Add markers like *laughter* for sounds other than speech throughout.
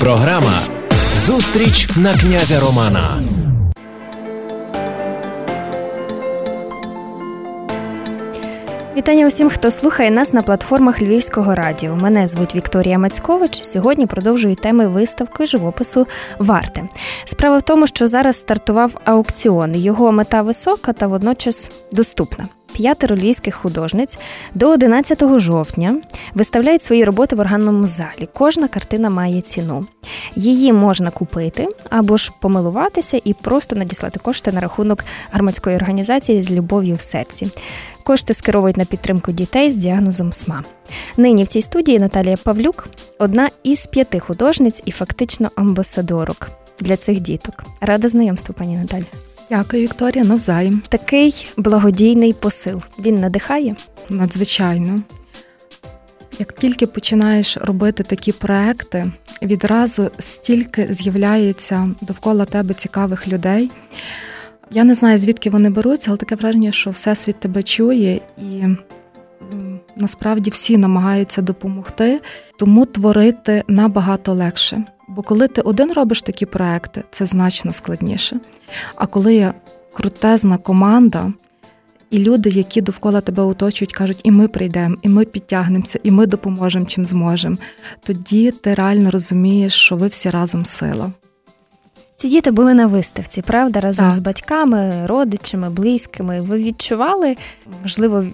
Програма Зустріч на князя Романа. Вітання усім, хто слухає нас на платформах Львівського радіо. Мене звуть Вікторія Мацькович. Сьогодні продовжую теми виставки живопису Варте. Справа в тому, що зараз стартував аукціон. Його мета висока та водночас доступна. П'ятеро львівських художниць до 11 жовтня виставляють свої роботи в органному залі. Кожна картина має ціну. Її можна купити або ж помилуватися і просто надіслати кошти на рахунок громадської організації з любов'ю в серці. Кошти скеровують на підтримку дітей з діагнозом СМА. Нині в цій студії Наталія Павлюк одна із п'яти художниць і фактично амбасадорок для цих діток. Рада знайомству, пані Наталі. Дякую, Вікторія. Навзаєм. Такий благодійний посил. Він надихає? Надзвичайно. Як тільки починаєш робити такі проекти, відразу стільки з'являється довкола тебе цікавих людей. Я не знаю, звідки вони беруться, але таке враження, що Всесвіт тебе чує, і насправді всі намагаються допомогти, тому творити набагато легше. Бо коли ти один робиш такі проекти, це значно складніше. А коли є крутезна команда, і люди, які довкола тебе оточують, кажуть, і ми прийдемо, і ми підтягнемося, і ми допоможемо чим зможемо, тоді ти реально розумієш, що ви всі разом сила. Ці діти були на виставці, правда, разом так. з батьками, родичами, близькими. Ви відчували, можливо,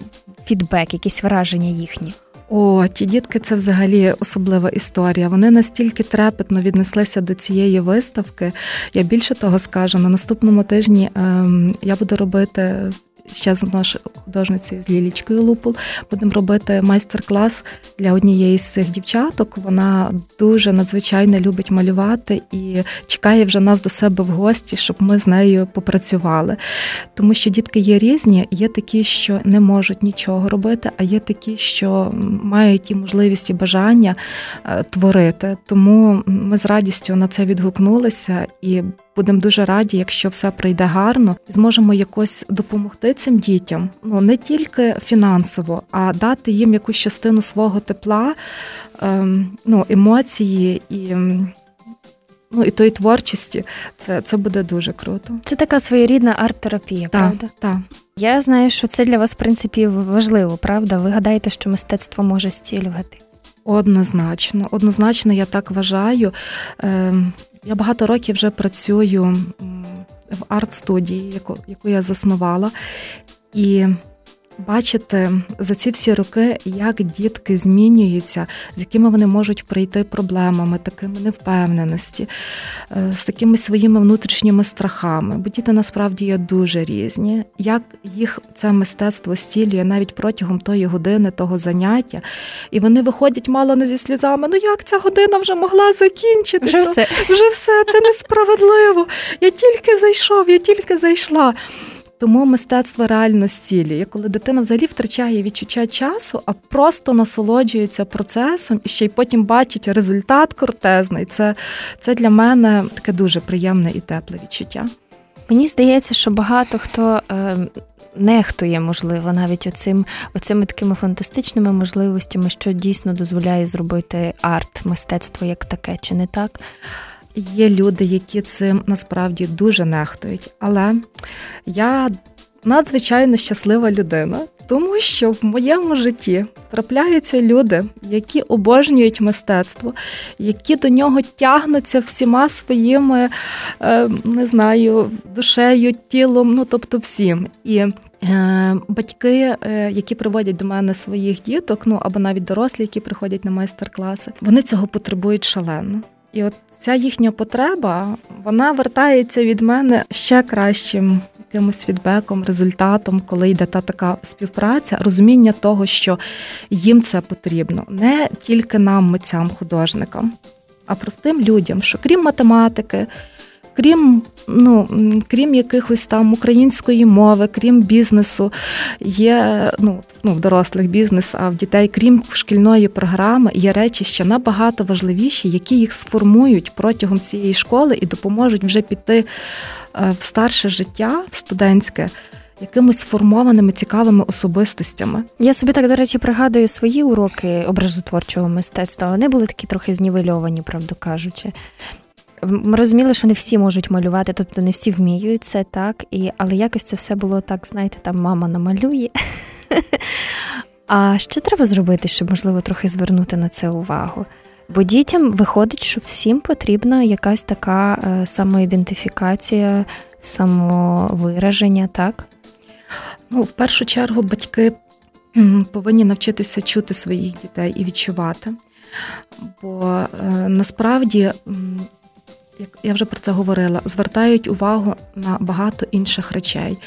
фідбек, якісь враження їхні? О, ті дітки це взагалі особлива історія. Вони настільки трепетно віднеслися до цієї виставки. Я більше того скажу, на наступному тижні ем, я буду робити ще з нашою художницею з Лілічкою Лупул будемо робити майстер-клас для однієї з цих дівчаток. Вона дуже надзвичайно любить малювати і чекає вже нас до себе в гості, щоб ми з нею попрацювали. Тому що дітки є різні, є такі, що не можуть нічого робити, а є такі, що мають і можливість і бажання е, творити. Тому ми з радістю на це відгукнулися і Будемо дуже раді, якщо все пройде гарно, зможемо якось допомогти цим дітям, ну не тільки фінансово, а дати їм якусь частину свого тепла, ем, ну, емоції і. Ну і тої творчості, це це буде дуже круто. Це така своєрідна арт-терапія, правда? Так. Я знаю, що це для вас, в принципі, важливо, правда? Ви гадаєте, що мистецтво може зцілювати? Однозначно, однозначно, я так вважаю. Я багато років вже працюю в арт-студії, яку, яку я заснувала. І бачити за ці всі роки, як дітки змінюються, з якими вони можуть прийти проблемами, такими невпевненості, е, з такими своїми внутрішніми страхами. Бо діти насправді є дуже різні. Як їх це мистецтво стілює навіть протягом тої години, того заняття, і вони виходять мало не зі сльозами. Ну як ця година вже могла закінчитися? Вже все, вже все це несправедливо. Я тільки зайшов, я тільки зайшла. Тому мистецтво реально зцілює, коли дитина взагалі втрачає відчуття часу, а просто насолоджується процесом і ще й потім бачить результат крутезний. Це, Це для мене таке дуже приємне і тепле відчуття. Мені здається, що багато хто. Е... Нехтує, можливо, навіть оцим, оцими такими фантастичними можливостями, що дійсно дозволяє зробити арт, мистецтво як таке, чи не так? Є люди, які цим насправді дуже нехтують. Але я надзвичайно щаслива людина, тому що в моєму житті трапляються люди, які обожнюють мистецтво, які до нього тягнуться всіма своїми, е, не знаю, душею, тілом, ну тобто всім. І е, Батьки, е, які приводять до мене своїх діток, ну або навіть дорослі, які приходять на майстер-класи, вони цього потребують шалено. І от ця їхня потреба вона вертається від мене ще кращим якимось фідбеком, результатом, коли йде та така співпраця, розуміння того, що їм це потрібно, не тільки нам, митцям, художникам, а простим людям, що крім математики крім ну, крім якихось там української мови, крім бізнесу, є ну, ну, в дорослих бізнес, а в дітей, крім шкільної програми, є речі ще набагато важливіші, які їх сформують протягом цієї школи і допоможуть вже піти е, в старше життя, в студентське. якимось сформованими цікавими особистостями. Я собі так, до речі, пригадую свої уроки образотворчого мистецтва. Вони були такі трохи знівельовані, правду кажучи. Ми розуміли, що не всі можуть малювати, тобто не всі вміють це так, і, але якось це все було так, знаєте, там мама намалює. *laughs* А що треба зробити, щоб, можливо, трохи звернути на це увагу? Бо дітям виходить, що всім потрібна якась така е, самоідентифікація, самовираження, так? Ну, в першу чергу, батьки повинні навчитися чути своїх дітей і відчувати. Бо е, насправді, як я вже про це говорила, звертають увагу на багато інших речей,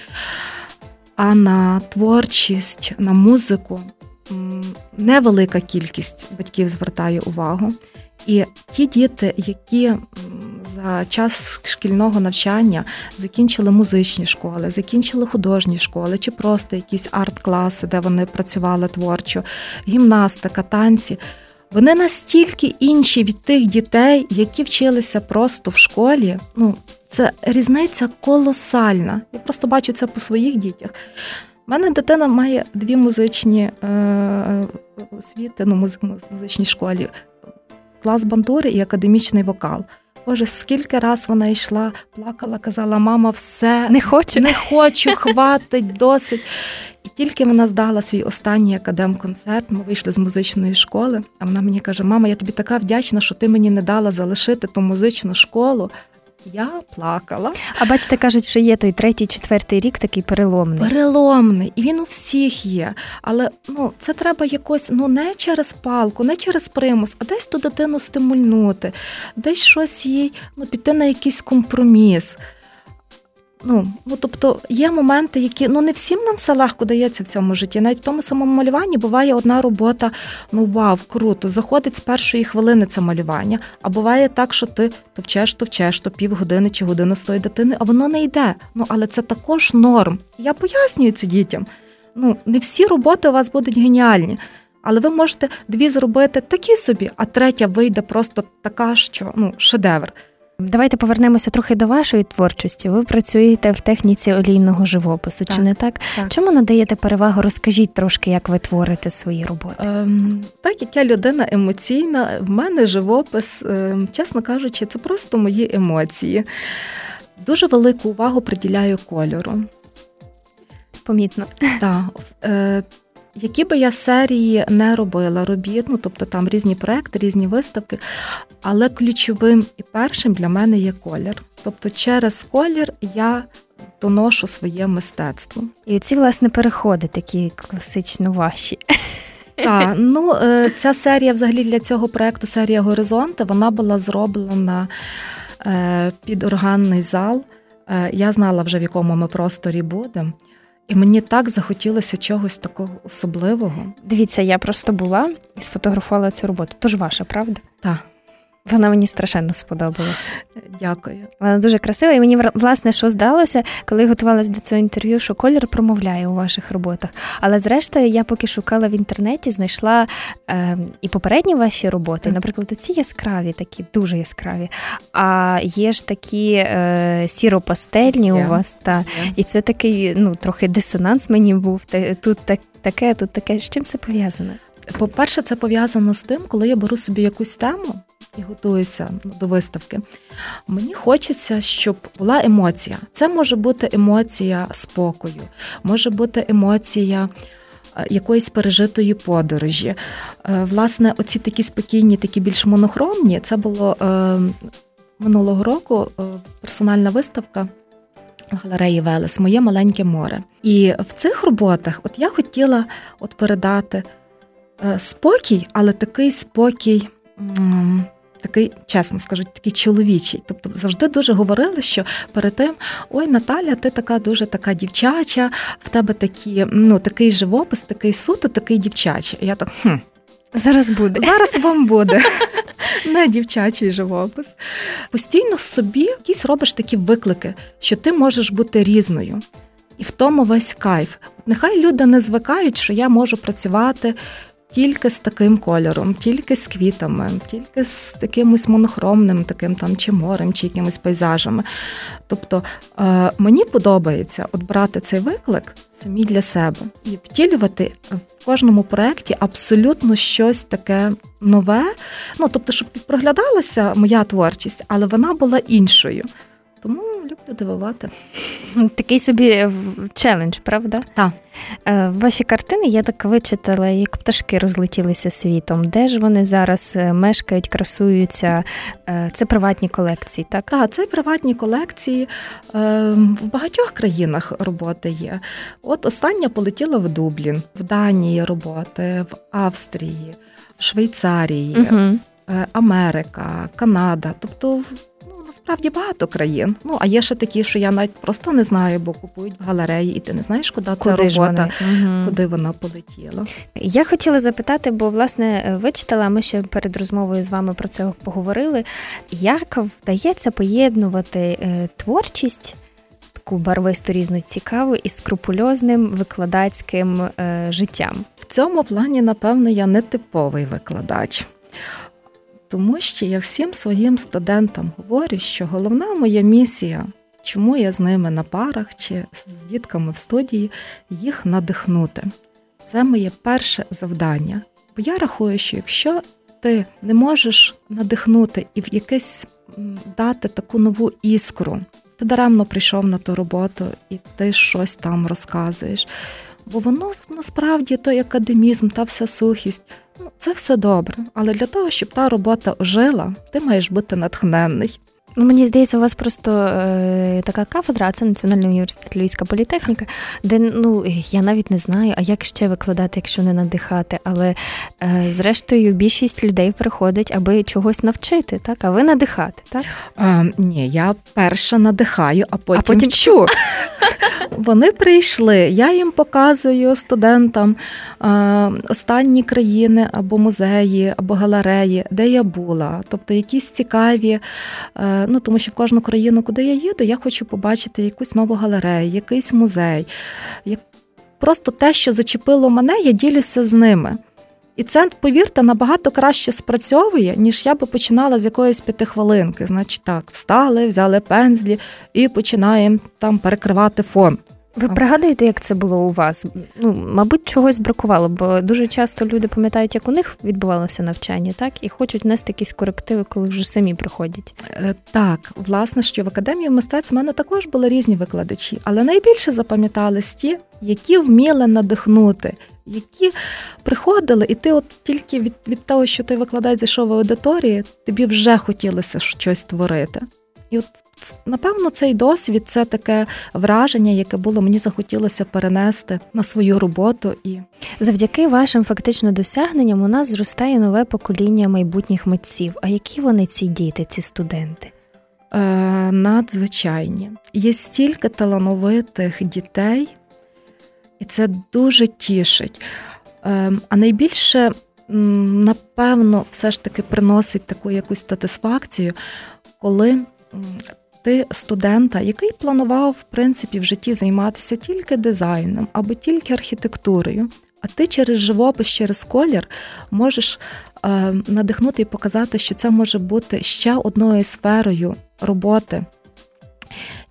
а на творчість, на музику невелика кількість батьків звертає увагу. І ті діти, які за час шкільного навчання закінчили музичні школи, закінчили художні школи, чи просто якісь арт-класи, де вони працювали творчо, гімнастика, танці. Вони настільки інші від тих дітей, які вчилися просто в школі. Ну, це різниця колосальна. Я просто бачу це по своїх дітях. У мене дитина має дві музичні е, освіти, ну, муз, музичній школі, клас бандури і академічний вокал. Боже, скільки раз вона йшла, плакала, казала, мама, все не хочу, не хочу, хватить, досить. І тільки вона здала свій останній академ-концерт, ми вийшли з музичної школи, а вона мені каже: Мама, я тобі така вдячна, що ти мені не дала залишити ту музичну школу. Я плакала. А бачите, кажуть, що є той третій, четвертий рік такий переломний. Переломний, і він у всіх є. Але ну це треба якось ну не через палку, не через примус, а десь ту дитину стимульнути, десь щось їй ну піти на якийсь компроміс. Ну, ну, тобто є моменти, які ну не всім нам все легко дається в цьому житті. Навіть в тому самому малюванні буває одна робота, ну вау, круто, заходить з першої хвилини це малювання. А буває так, що ти товчеш, товчеш, то півгодини чи годину з тої дитини, а воно не йде. Ну але це також норм. Я пояснюю це дітям. Ну, не всі роботи у вас будуть геніальні. Але ви можете дві зробити такі собі, а третя вийде просто така, що ну шедевр. Давайте повернемося трохи до вашої творчості. Ви працюєте в техніці олійного живопису, так, чи не так? так? Чому надаєте перевагу? Розкажіть трошки, як ви творите свої роботи? Ем, Так як я людина емоційна, в мене живопис, ем, чесно кажучи, це просто мої емоції. Дуже велику увагу приділяю кольору. Помітно. Так. Е, які би я серії не робила робіт, ну тобто там різні проекти, різні виставки, але ключовим і першим для мене є колір. Тобто, через колір я доношу своє мистецтво. І ці, власне, переходи такі класично ваші. Так, ну е, ця серія, взагалі, для цього проекту серія Горизонти, вона була зроблена е, під органний зал. Е, я знала вже в якому ми просторі будемо. І мені так захотілося чогось такого особливого. Дивіться, я просто була і сфотографувала цю роботу. Тож ваша, правда? Так. Вона мені страшенно сподобалася. Дякую. Вона дуже красива, і мені власне що здалося, коли готувалася до цього інтерв'ю, що колір промовляє у ваших роботах. Але зрештою, я поки шукала в інтернеті, знайшла е, і попередні ваші роботи. Наприклад, оці яскраві, такі дуже яскраві. А є ж такі е, сіропастельні yeah. у вас, та yeah. і це такий ну трохи дисонанс мені був. Тут так, таке, тут таке. З чим це пов'язано? По-перше, це пов'язано з тим, коли я беру собі якусь тему і готуюся до виставки. Мені хочеться, щоб була емоція. Це може бути емоція спокою, може бути емоція. Е, якоїсь пережитої подорожі. Е, власне, оці такі спокійні, такі більш монохромні, це було е, минулого року персональна виставка в галереї Велес Моє маленьке море. І в цих роботах от я хотіла от передати спокій, але такий спокій такий, чесно скажу, такий чоловічий. Тобто завжди дуже говорили, що перед тим ой, Наталя, ти така дуже така дівчача, в тебе такі, ну, такий живопис, такий суто, такий дівчачий. Я так. хм. Зараз буде. Зараз вам буде. *laughs* Не дівчачий живопис. Постійно собі якісь робиш такі виклики, що ти можеш бути різною. І в тому весь кайф. Нехай люди не звикають, що я можу працювати тільки з таким кольором, тільки з квітами, тільки з якимось монохромним, таким там чи морем, чи якимись пейзажами. Тобто е, мені подобається от брати цей виклик самі для себе і втілювати в кожному проєкті абсолютно щось таке нове. Ну тобто, щоб проглядалася моя творчість, але вона була іншою. Тому люблю дивувати. *laughs* Такий собі челендж, правда? Так. Е, ваші картини, я так вичитала, як пташки розлетілися світом. Де ж вони зараз е, мешкають, красуються? Е, це приватні колекції, так? Так, це приватні колекції. В багатьох країнах роботи є. От остання полетіла в Дублін, в Данії роботи, в Австрії, в Швейцарії, угу. Америка, Канада. Тобто насправді багато країн. Ну а є ще такі, що я навіть просто не знаю, бо купують в галереї, і ти не знаєш, куди, куди ця робота, вони? куди вона полетіла. Я хотіла запитати, бо власне вичитала, ми ще перед розмовою з вами про це поговорили. Як вдається поєднувати е, творчість? Таку барвисту різну цікаву і скрупульозним викладацьким е, життям в цьому плані, напевно, я не типовий викладач. Тому що я всім своїм студентам говорю, що головна моя місія, чому я з ними на парах чи з дітками в студії, їх надихнути. Це моє перше завдання. Бо я рахую, що якщо ти не можеш надихнути і в якесь дати таку нову іскру, ти даремно прийшов на ту роботу і ти щось там розказуєш. Бо воно насправді той академізм, та вся сухість. Це все добре, але для того, щоб та робота ожила, ти маєш бути натхненний. Ну, Мені здається, у вас просто е, така кафедра, це Національний університет Львівська політехніка, де ну я навіть не знаю, а як ще викладати, якщо не надихати. Але е, зрештою більшість людей приходить, аби чогось навчити, так? А ви надихати, так? А, Ні, я перша надихаю, а потім, а потім... вчу. *laughs* Вони прийшли, я їм показую студентам е, останні країни або музеї, або галереї, де я була, тобто якісь цікаві. Ну тому що в кожну країну, куди я їду, я хочу побачити якусь нову галерею, якийсь музей. Просто те, що зачепило мене, я ділюся з ними. І це, повірте, набагато краще спрацьовує, ніж я би починала з якоїсь п'ятихвилинки. Значить, так, встали, взяли пензлі і починаємо там перекривати фон. Ви пригадуєте, як це було у вас? Ну, мабуть, чогось бракувало, бо дуже часто люди пам'ятають, як у них відбувалося навчання, так і хочуть внести якісь корективи, коли вже самі приходять. Е, так, власне, що в академії мистецтв в мене також були різні викладачі, але найбільше запам'ятались ті, які вміли надихнути. Які приходили, і ти, от тільки від від того, що ти викладаєш зайшов в аудиторії, тобі вже хотілося щось створити. І от напевно цей досвід це таке враження, яке було мені захотілося перенести на свою роботу. І завдяки вашим фактично досягненням у нас зростає нове покоління майбутніх митців. А які вони ці діти, ці студенти? Е, Надзвичайні. Є стільки талановитих дітей, і це дуже тішить. Е, А найбільше, напевно, все ж таки приносить таку якусь сатисфакцію, коли ти студента, який планував в принципі в житті займатися тільки дизайном або тільки архітектурою, а ти через живопис, через колір можеш е, надихнути і показати, що це може бути ще одною сферою роботи.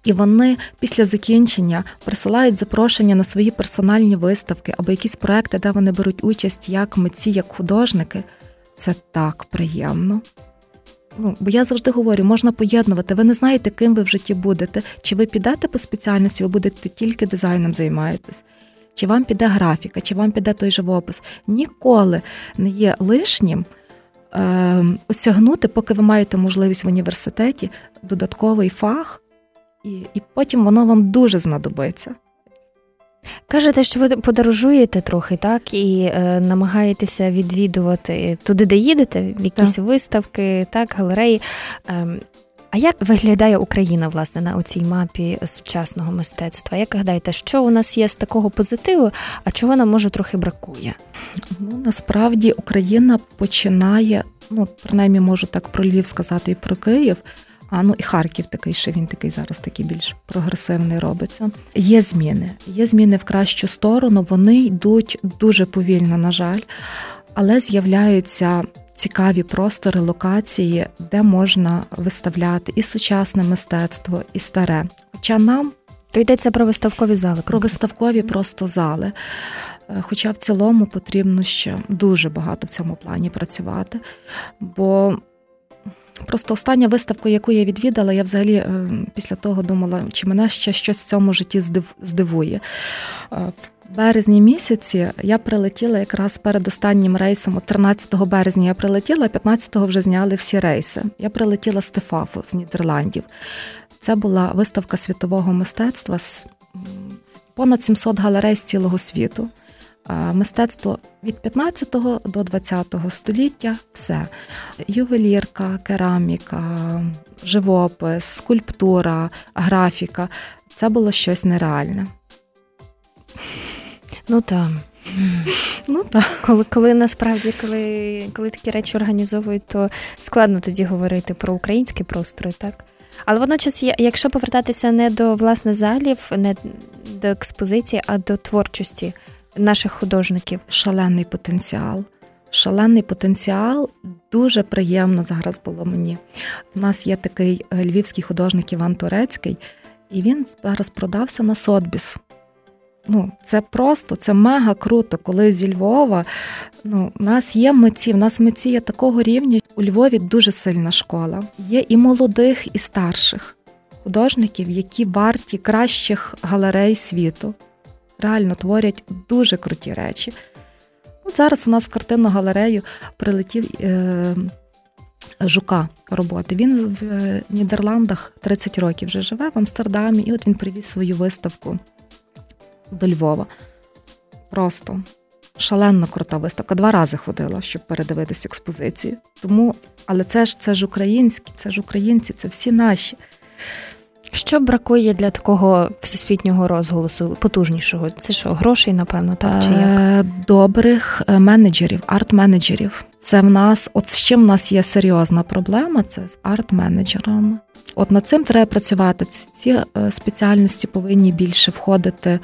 І вони після закінчення присилають запрошення на свої персональні виставки або якісь проекти, де вони беруть участь як митці, як художники. Це так приємно. Ну, бо я завжди говорю, можна поєднувати. Ви не знаєте, ким ви в житті будете. Чи ви підете по спеціальності, ви будете тільки дизайном займаєтесь, чи вам піде графіка, чи вам піде той живопис. Ніколи не є лишнім е, осягнути, поки ви маєте можливість в університеті додатковий фах, і, і потім воно вам дуже знадобиться. Кажете, що ви подорожуєте трохи, так, і е, намагаєтеся відвідувати туди, де їдете, в якісь так. виставки, так, галереї. Е, а як виглядає Україна власне на цій мапі сучасного мистецтва? Як гадаєте, що у нас є з такого позитиву, а чого нам може трохи бракує? Ну насправді Україна починає, ну принаймні можу так про Львів сказати і про Київ. А ну і Харків такий, що він такий зараз такий більш прогресивний робиться. Є зміни. Є зміни в кращу сторону. Вони йдуть дуже повільно, на жаль. але з'являються цікаві простори, локації, де можна виставляти і сучасне мистецтво, і старе. Хоча нам то йдеться про виставкові зали. Про виставкові просто зали. Е, хоча в цілому потрібно ще дуже багато в цьому плані працювати. Бо просто остання виставка, яку я відвідала, я взагалі е, після того думала, чи мене ще щось в цьому житті здивує. Е, в березні місяці я прилетіла якраз перед останнім рейсом, 13 березня я прилетіла, 15-го вже зняли всі рейси. Я прилетіла з Тефафу з Нідерландів. Це була виставка світового мистецтва з понад 700 галерей з цілого світу. Мистецтво від 15 до 20 століття все. Ювелірка, кераміка, живопис, скульптура, графіка це було щось нереальне. Ну так. Ну так. Коли коли насправді, коли коли такі речі організовують, то складно тоді говорити про українські простори, так? Але водночас, якщо повертатися не до власне залів, не до експозиції, а до творчості наших художників. Шалений потенціал. Шалений потенціал дуже приємно зараз було мені. У нас є такий е, львівський художник Іван Турецький, і він зараз продався на Сотбіс. Ну, Це просто, це мега круто, коли зі Львова ну, у нас є митці, в нас митці є такого рівня. У Львові дуже сильна школа. Є і молодих, і старших художників, які варті кращих галерей світу реально творять дуже круті речі. От Зараз у нас в картинну галерею прилетів е, Жука роботи. Він в е, Нідерландах 30 років вже живе в Амстердамі, і от він привіз свою виставку до Львова. Просто шалено крута виставка. Два рази ходила, щоб передивитися експозицію. Тому, але це ж це ж українські, це ж українці, це всі наші. Що бракує для такого всесвітнього розголосу, потужнішого? Це що, грошей, напевно, так чи як? Е, добрих е, менеджерів, арт-менеджерів. Це в нас, от з чим в нас є серйозна проблема, це з арт-менеджерами. От над цим треба працювати. Ці е, спеціальності повинні більше входити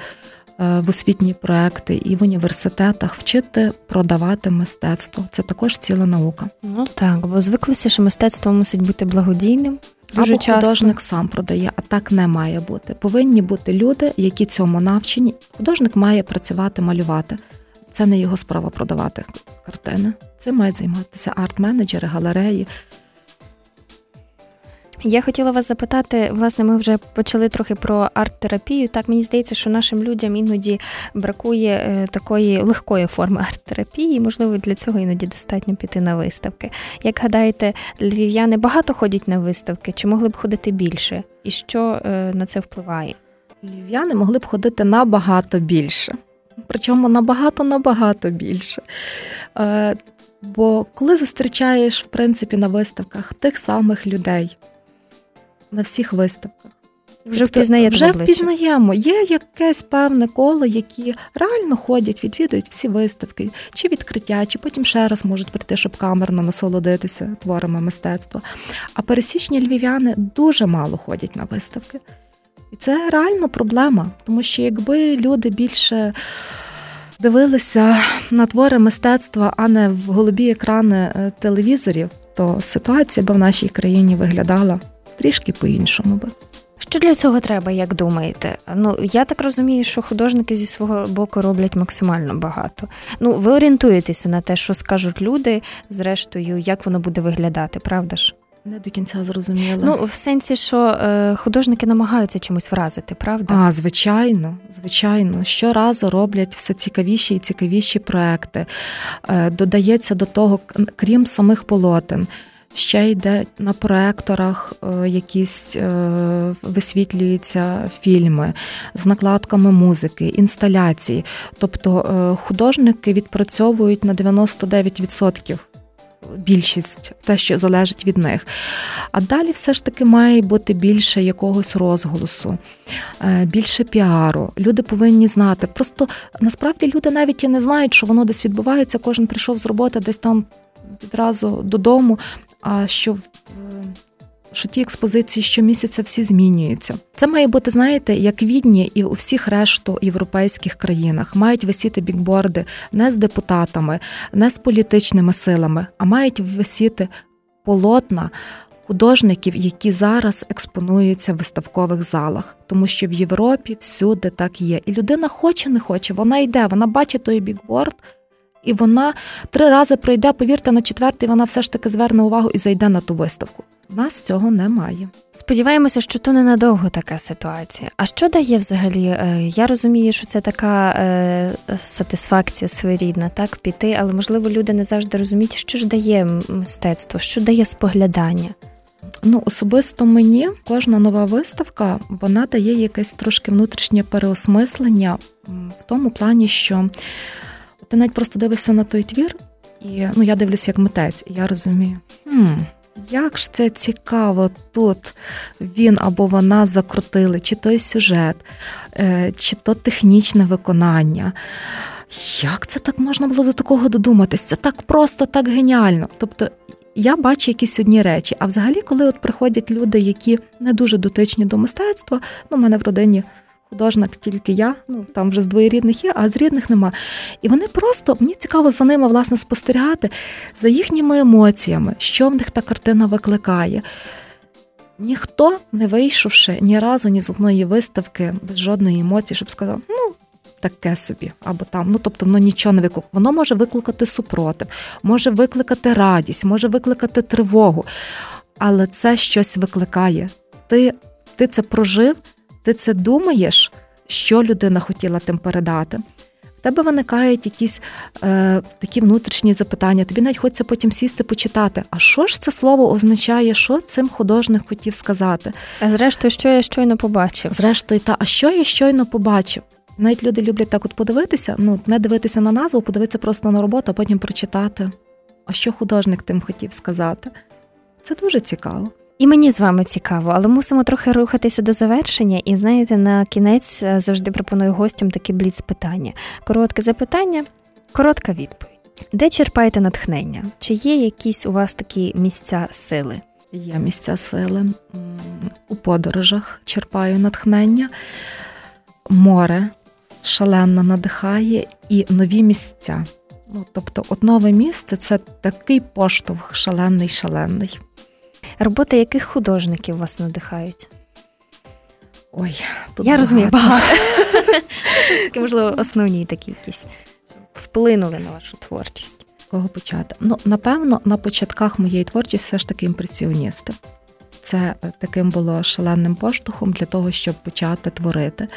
в освітні проекти і в університетах вчити продавати мистецтво. Це також ціла наука. Ну так, бо звиклися, що мистецтво мусить бути благодійним. Дуже Або часто. художник сам продає, а так не має бути. Повинні бути люди, які цьому навчені. Художник має працювати, малювати. Це не його справа продавати картини. Це мають займатися арт-менеджери, галереї, я хотіла вас запитати, власне, ми вже почали трохи про арт-терапію. Так, мені здається, що нашим людям іноді бракує е, такої легкої форми арт-терапії, можливо, для цього іноді достатньо піти на виставки. Як гадаєте, львів'яни багато ходять на виставки, чи могли б ходити більше? І що е, на це впливає? Львів'яни могли б ходити набагато більше. Причому набагато-набагато більше. Е, бо коли зустрічаєш в принципі на виставках тих самих людей, на всіх виставках. Вже тобто, впізнаєте вже впізнаємо. Є якесь певне коло, які реально ходять, відвідують всі виставки, чи відкриття, чи потім ще раз можуть прийти, щоб камерно насолодитися творами мистецтва. А пересічні львів'яни дуже мало ходять на виставки. І це реально проблема, тому що якби люди більше дивилися на твори мистецтва, а не в голубі екрани е, телевізорів, то ситуація би в нашій країні виглядала трішки по-іншому би. Що для цього треба, як думаєте? Ну я так розумію, що художники зі свого боку роблять максимально багато. Ну, ви орієнтуєтеся на те, що скажуть люди, зрештою, як воно буде виглядати, правда ж? Не до кінця зрозуміла. Ну, в сенсі, що е, художники намагаються чимось вразити, правда? А, звичайно, звичайно. Щоразу роблять все цікавіші і цікавіші проекти. Е, додається до того, крім самих полотен. Ще йде на проекторах е, якісь е, висвітлюються фільми з накладками музики, інсталяції. Тобто е, художники відпрацьовують на 99%. Більшість те, що залежить від них. А далі все ж таки має бути більше якогось розголосу, більше піару. Люди повинні знати. Просто насправді люди навіть і не знають, що воно десь відбувається. Кожен прийшов з роботи, десь там відразу додому а що в що ті експозиції щомісяця всі змінюються. Це має бути, знаєте, як відні і у всіх решту європейських країнах мають висіти бікборди не з депутатами, не з політичними силами, а мають висіти полотна. Художників, які зараз експонуються в виставкових залах, тому що в Європі всюди так є. І людина хоче, не хоче, вона йде, вона бачить той бікборд, і вона три рази пройде, повірте, на четвертий вона все ж таки зверне увагу і зайде на ту виставку. У нас цього немає. Сподіваємося, що то ненадовго така ситуація. А що дає взагалі? Е, я розумію, що це така е, сатисфакція своєрідна, так піти, але можливо люди не завжди розуміють, що ж дає мистецтво, що дає споглядання. Ну, особисто мені кожна нова виставка вона дає якесь трошки внутрішнє переосмислення в тому плані, що ти навіть просто дивишся на той твір, і ну я дивлюся як митець, і я розумію, хм, як ж це цікаво тут він або вона закрутили, чи той сюжет, е, чи то технічне виконання. Як це так можна було до такого додуматись? Це так просто, так геніально. Тобто я бачу якісь одні речі. А взагалі, коли от приходять люди, які не дуже дотичні до мистецтва, ну, в мене в родині художник тільки я, ну там вже з двоєрідних є, а з рідних нема. І вони просто мені цікаво за ними власне спостерігати за їхніми емоціями, що в них та картина викликає. Ніхто, не вийшовши ні разу, ні з одної виставки, без жодної емоції, щоб сказав, ну. Таке собі, або там, ну тобто воно нічого не викликає. Воно може викликати супротив, може викликати радість, може викликати тривогу, але це щось викликає. Ти ти це прожив, ти це думаєш, що людина хотіла тим передати. В тебе виникають якісь е, такі внутрішні запитання. Тобі навіть хочеться потім сісти, почитати. А що ж це слово означає, що цим художник хотів сказати? А зрештою, що я щойно побачив? Зрештою, та а що я щойно побачив? Навіть люди люблять так от подивитися, ну не дивитися на назву, подивитися просто на роботу, а потім прочитати. А що художник тим хотів сказати? Це дуже цікаво. І мені з вами цікаво, але мусимо трохи рухатися до завершення. І знаєте, на кінець е, завжди пропоную гостям такі бліц питання. Коротке запитання, коротка відповідь. Де черпаєте натхнення? Чи є якісь у вас такі місця сили? Є місця сили у подорожах черпаю натхнення, море шалено надихає і нові місця. Ну, Тобто, от нове місце це такий поштовх шалений, шалений. Роботи яких художників вас надихають? Ой, тут я розумію, багато. *laughs* можливо, основні такі якісь вплинули на вашу творчість. Кого почати? Ну, напевно, на початках моєї творчості все ж таки імпресіоністи. Це е, таким було шаленим поштовхом для того, щоб почати творити.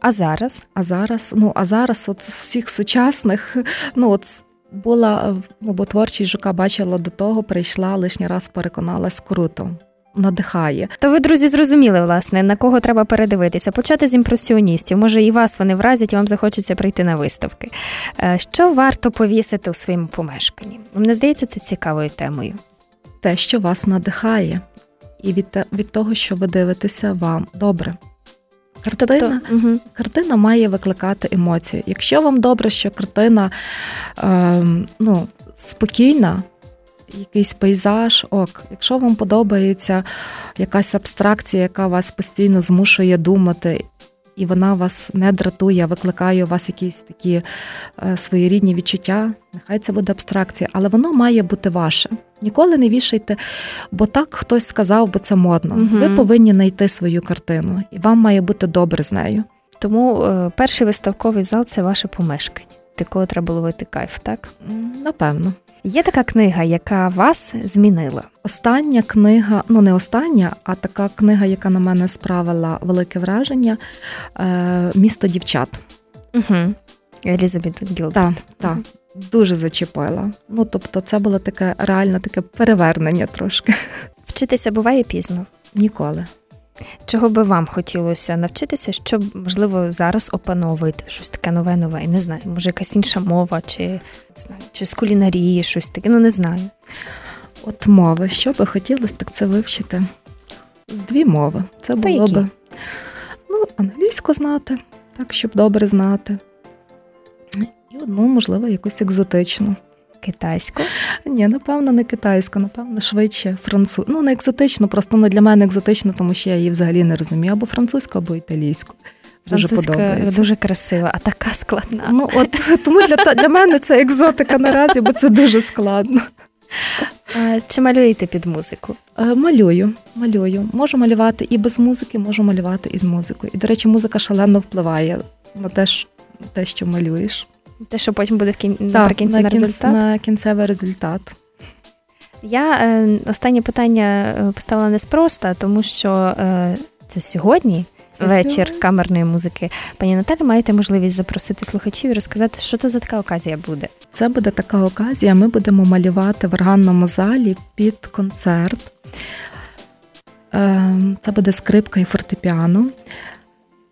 А зараз? А зараз, ну а зараз, от з всіх сучасних, *laughs* ну от була ну, бо творчість жука бачила до того, прийшла лишній раз переконалась круто. Надихає. То ви, друзі, зрозуміли, власне, на кого треба передивитися, почати з імпресіоністів. Може, і вас вони вразять, і вам захочеться прийти на виставки. Е, що варто повісити у своєму помешканні? Мені здається, це цікавою темою. Те, що вас надихає, і від від того, що ви дивитеся, вам добре. Картина тобто, угу. картина має викликати емоції. Якщо вам добре, що картина е, ну, спокійна, якийсь пейзаж, ок. Якщо вам подобається якась абстракція, яка вас постійно змушує думати, і вона вас не дратує, викликає у вас якісь такі е, своєрідні відчуття, нехай це буде абстракція, але воно має бути ваше. Ніколи не вішайте, бо так хтось сказав, бо це модно. Угу. Ви повинні знайти свою картину, і вам має бути добре з нею. Тому е, перший виставковий зал це ваше помешкання, Такого треба ловити кайф, так? Напевно. Є така книга, яка вас змінила. Остання книга, ну не остання, а така книга, яка на мене справила велике враження е, Місто дівчат. Угу. Елізабет Гілберт. Так, так. Дуже зачепила. Ну тобто, це було таке реально таке перевернення трошки. Вчитися буває пізно? Ніколи. Чого би вам хотілося навчитися, що можливо зараз опановуєте щось таке нове нове? Не знаю, може якась інша мова, чи не знаю, чи з кулінарії, щось таке, ну не знаю. От мови, що би хотілося, так це вивчити. З дві мови. Це було би ну, англійську знати, так, щоб добре знати. І одну, можливо, якусь екзотичну. китайську? Ні, напевно, не китайську, напевно, швидше француз. Ну, не екзотично, просто ну, для мене екзотично, тому що я її взагалі не розумію. Або французьку, або італійську. Дуже подобається. дуже красива, а така складна. Ну, от Тому для для мене це екзотика наразі, бо це дуже складно. Чи малюєте під музику? Е, малюю, малюю. Можу малювати і без музики, можу малювати і з музикою. І, до речі, музика шалено впливає на те, те що малюєш. Те, що потім буде в кін... так, наприкінці на, на результат? На кінцевий результат. Я е, останнє питання е, поставила неспроста, тому що е, це сьогодні. Це вечір сьогодні? камерної музики. Пані Наталі, маєте можливість запросити слухачів і розказати, що то за така оказія буде? Це буде така оказія. Ми будемо малювати в органному залі під концерт. Е, це буде скрипка і фортепіано.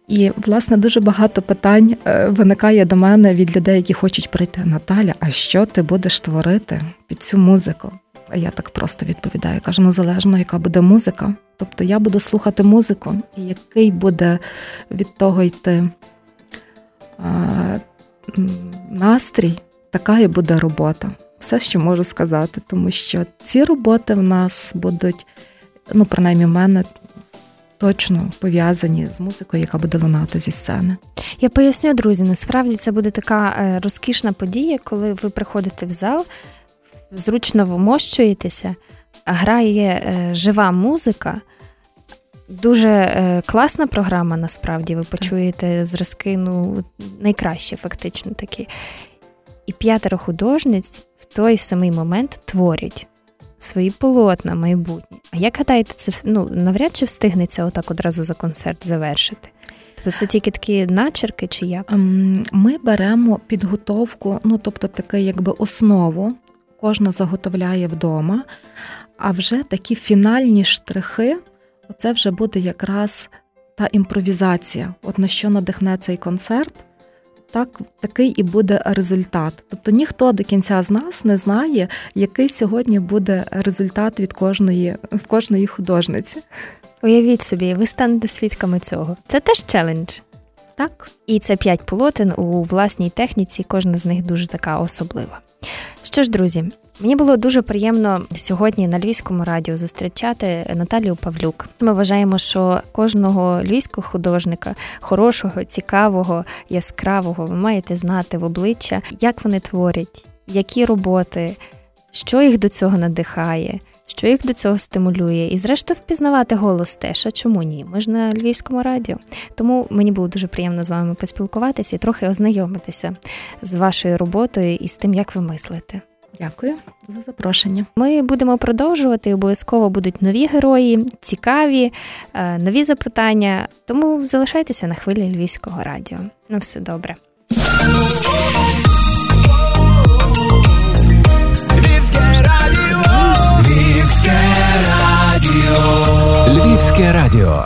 І, власне, дуже багато питань е, виникає до мене від людей, які хочуть прийти. Наталя, а що ти будеш творити під цю музику? А я так просто відповідаю. Кажу, ну залежно, яка буде музика. Тобто я буду слухати музику, і який буде від того йти а, настрій, така і буде робота. Все, що можу сказати, тому що ці роботи в нас будуть, ну, принаймні, в мене точно пов'язані з музикою, яка буде лунати зі сцени. Я поясню, друзі, насправді це буде така е, розкішна подія, коли ви приходите в зал, зручно вмощуєтеся, грає е, жива музика. Дуже е, класна програма, насправді, ви почуєте зразки, ну, найкраще, фактично такі. І п'ятеро художниць в той самий момент творять свої полотна майбутні. А як гадаєте, це ну, навряд чи встигнеться отак одразу за концерт завершити? Тобто це тільки такі начерки чи як? Ем, ми беремо підготовку, ну тобто таке, якби основу, кожна заготовляє вдома, а вже такі фінальні штрихи, оце вже буде якраз та імпровізація. От на що надихне цей концерт так такий і буде результат. Тобто ніхто до кінця з нас не знає, який сьогодні буде результат від кожної в кожної художниці. Уявіть собі, ви станете свідками цього. Це теж челендж. Так. І це п'ять полотен у власній техніці, кожна з них дуже така особлива. Що ж, друзі, Мені було дуже приємно сьогодні на львівському радіо зустрічати Наталію Павлюк. Ми вважаємо, що кожного львівського художника, хорошого, цікавого, яскравого, ви маєте знати в обличчя, як вони творять, які роботи, що їх до цього надихає. Що їх до цього стимулює, і, зрештою, впізнавати голос теж, а чому ні? Ми ж на Львівському радіо. Тому мені було дуже приємно з вами поспілкуватися і трохи ознайомитися з вашою роботою і з тим, як ви мислите. Дякую за запрошення. Ми будемо продовжувати. Обов'язково будуть нові герої, цікаві, е, нові запитання. Тому залишайтеся на хвилі Львівського радіо. На все добре. Львівське радіо. Львівське радіо.